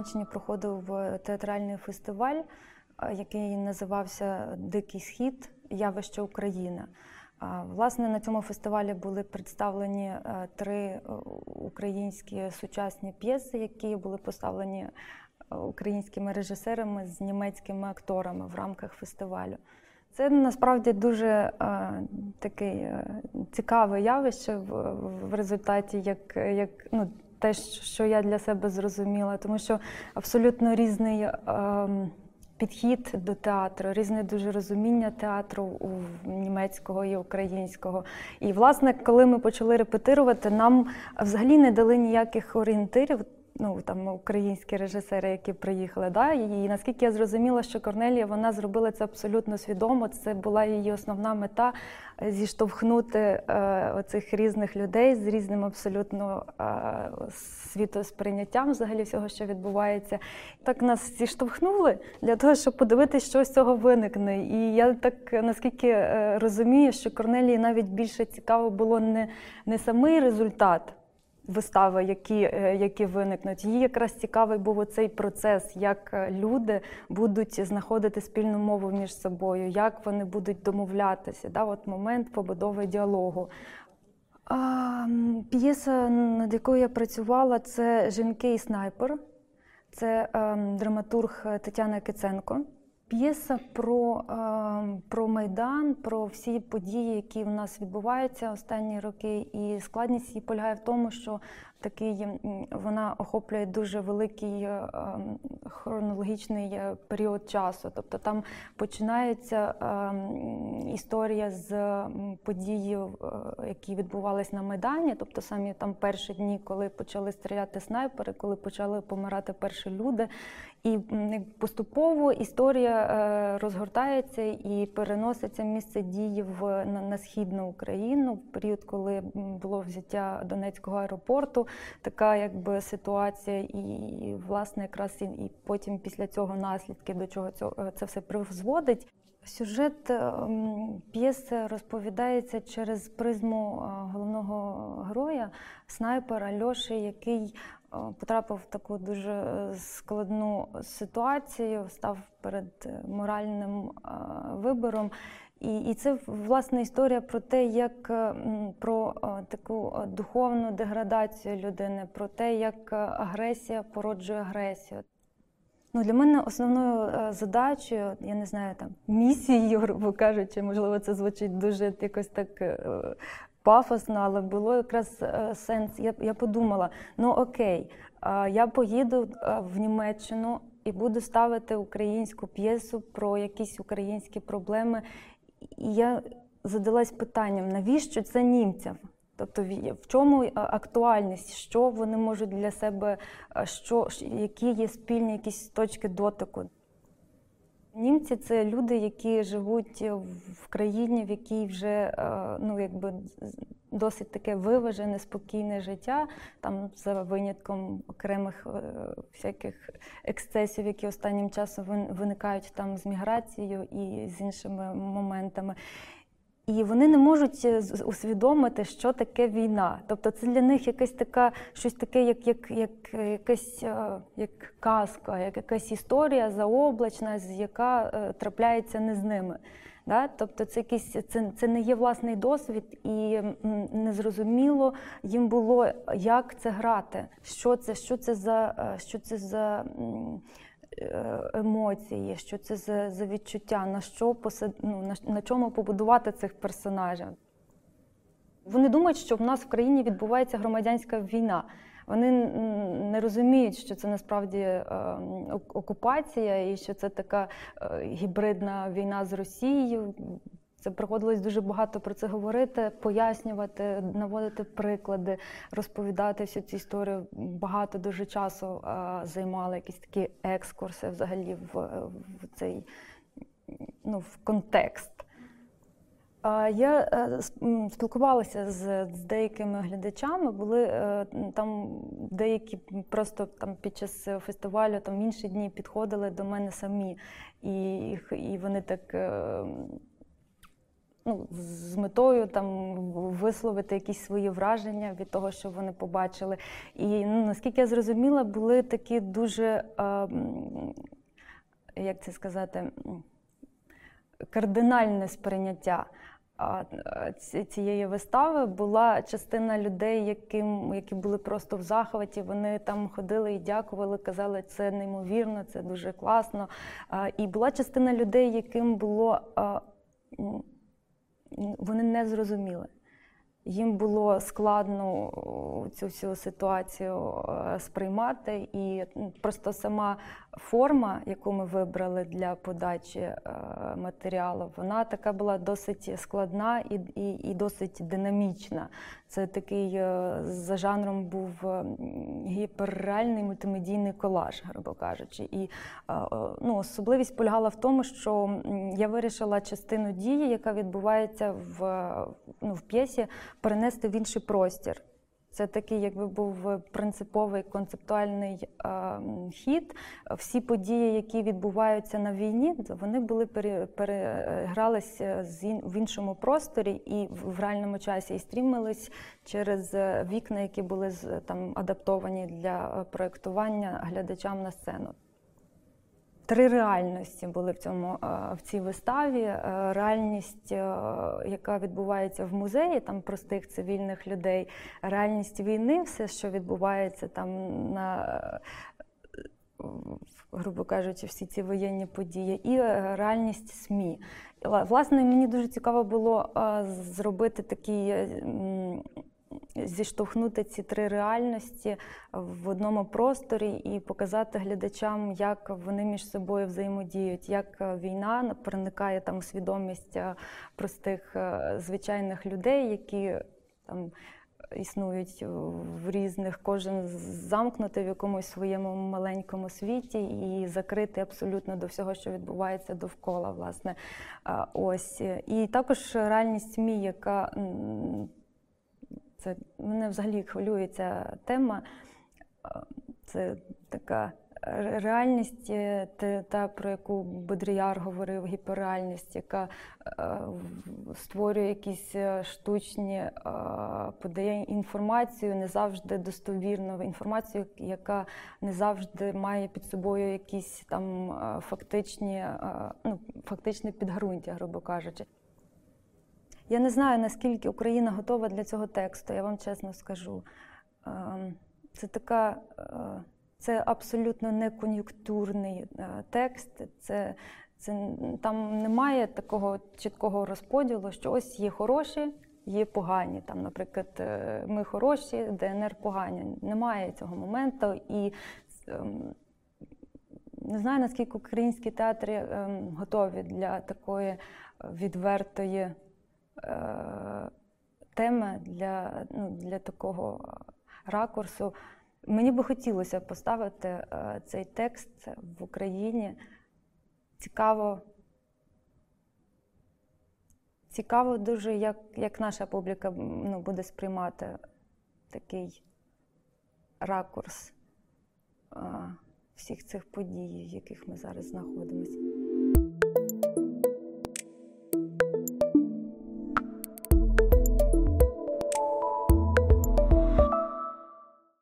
Німеччині проходив театральний фестиваль, який називався Дикий Схід явище України. Власне, на цьому фестивалі були представлені е, три е, українські сучасні п'єси, які були поставлені е, українськими режисерами з німецькими акторами в рамках фестивалю. Це насправді дуже таке цікаве явище в, в результаті, як як ну, те, що я для себе зрозуміла, тому що абсолютно різний. Е, підхід до театру, різне дуже розуміння театру у німецького і українського. І, власне, коли ми почали репетирувати, нам взагалі не дали ніяких орієнтирів ну там українські режисери, які приїхали. Да? І наскільки я зрозуміла, що Корнелія вона зробила це абсолютно свідомо. Це була її основна мета е, зіштовхнути е, оцих різних людей з різним абсолютно е, світосприйняттям взагалі всього, що відбувається. Так нас зіштовхнули для того, щоб подивитися, що з цього виникне. І я так наскільки е, розумію, що Корнелії навіть більше цікаво було не, не самий результат вистави, які е, які виникнуть. Їй якраз цікавий був оцей процес, як е, люди будуть знаходити спільну мову між собою, як вони будуть домовлятися. Да? От момент побудови діалогу. А, П'єса, над якою я працювала, це Жінки і снайпер, це а, ем, драматург Тетяна Киценко. П'єса про про Майдан, про всі події, які в нас відбуваються останні роки, і складність її полягає в тому, що такий вона охоплює дуже великий е, ем, хронологічний е, період часу. Тобто там починається ем, історія з події, е, які відбувалися на Майдані, тобто самі там перші дні, коли почали стріляти снайпери, коли почали помирати перші люди. І поступово історія розгортається і переноситься місце дії в на східну Україну в період, коли було взяття Донецького аеропорту така якби ситуація, і власне якраз і, і потім після цього наслідки до чого цього це все призводить. Сюжет ем, п'єси розповідається через призму е, головного героя, снайпера Льоші, який е, потрапив в таку дуже е, складну ситуацію, став перед моральним вибором. І і це власне історія про те, як е, про е, таку е, духовну деградацію людини, про те, як агресія породжує агресію. Ну, Для мене основною задачею, я не знаю, там місією, грубо кажучи, можливо, це звучить дуже якось так пафосно, але було якраз сенс. Я я подумала: ну окей, я поїду в Німеччину і буду ставити українську п'єсу про якісь українські проблеми. І я задалась питанням, навіщо це німцям? Тобто, в чому е, актуальність, що вони можуть для себе, е, що, які є спільні якісь точки дотику? Німці це люди, які живуть в країні, в якій вже е, ну, якби досить таке виважене, спокійне життя, там за винятком окремих всяких ексцесів, які останнім часом виникають там з міграцією і з іншими моментами. І вони не можуть е, усвідомити, що таке війна. Тобто це для них якась така, щось таке, як як, як якась е, як казка, як якась історія заоблачна, яка е, трапляється не з ними. Да? Тобто це якийсь це, це не є власний досвід, і незрозуміло їм було, як це грати, що це, що це за що це за. Е, емоції, що це за за відчуття, на що посад... ну, на, на чому побудувати цих персонажів. Вони думають, що в нас в країні відбувається громадянська війна. Вони не розуміють, що це насправді е, окупація і що це така е, гібридна війна з Росією. Це приходилось дуже багато про це говорити, пояснювати, наводити приклади, розповідати всю цю історію. Багато дуже часу а, займали якісь такі екскурси взагалі в, в цей ну, в контекст. А, я а, е, спілкувалася з, з деякими глядачами, були е, там деякі просто там під час фестивалю там інші дні підходили до мене самі, і, і вони так. Ну, з метою там висловити якісь свої враження від того, що вони побачили. І ну, наскільки я зрозуміла, були такі дуже, е, як це сказати, кардинальне сприйняття цієї вистави була частина людей, яким, які були просто в захваті. Вони там ходили і дякували, казали, це неймовірно, це дуже класно. І була частина людей, яким було вони не зрозуміли. Їм було складно цю всю ситуацію сприймати, і просто сама форма, яку ми вибрали для подачі е, матеріалу, вона така була досить складна і і, і досить динамічна. Це такий е, за жанром був гіперреальний мультимедійний колаж, грубо кажучи. І е, ну, особливість полягала в тому, що я вирішила частину дії, яка відбувається в, ну, в п'єсі, перенести в інший простір. Це такий, якби був принциповий концептуальний е, хід. Всі події, які відбуваються на війні, вони були перегралися в іншому просторі і в реальному часі і стрімились через вікна, які були там адаптовані для проєктування глядачам на сцену. Три реальності були в цьому е, в цій виставі. Е, реальність, е, яка відбувається в музеї, там простих цивільних людей, реальність війни, все, що відбувається там на. Грубо кажучи, всі ці воєнні події, і реальність СМІ. Власне, мені дуже цікаво було зробити такий зіштовхнути ці три реальності в одному просторі і показати глядачам, як вони між собою взаємодіють, як війна проникає там свідомість е, простих е, звичайних людей, які там. Існують в різних, кожен замкнутий в якомусь своєму маленькому світі і закритий абсолютно до всього, що відбувається довкола. Власне, ось і також реальність МІ, яка це мене взагалі хвилює ця тема. Це така реальність, е, та, про яку Бодріяр говорив, гіперреальність, яка е, створює якісь е, штучні, подає інформацію, не завжди достовірну інформацію, яка не завжди має під собою якісь там фактичні, ну, фактичне підґрунтя, грубо кажучи. Я не знаю, наскільки Україна готова для цього тексту, я вам чесно скажу. Ем, це така, е, це абсолютно не кон'юнктурний е, текст. Це, це, Там немає такого чіткого розподілу, що ось є хороші, є погані. Там, Наприклад, е, ми хороші, ДНР погані. Немає цього моменту. І ем, не знаю, наскільки українські театри ем, готові для такої відвертої. Е, теми для, ну, для такого ракурсу. Мені би хотілося поставити е, цей текст в Україні. Цікаво. Цікаво дуже, як як наша публіка ну, буде сприймати такий ракурс а, е, всіх цих подій, в яких ми зараз знаходимося.